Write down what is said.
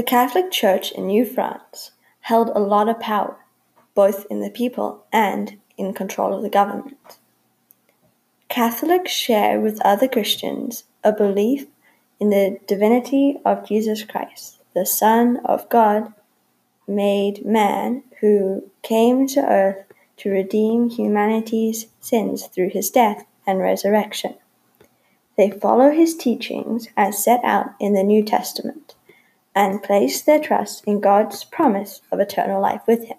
The Catholic Church in New France held a lot of power, both in the people and in control of the government. Catholics share with other Christians a belief in the divinity of Jesus Christ, the Son of God, made man, who came to earth to redeem humanity's sins through his death and resurrection. They follow his teachings as set out in the New Testament and place their trust in God's promise of eternal life with him.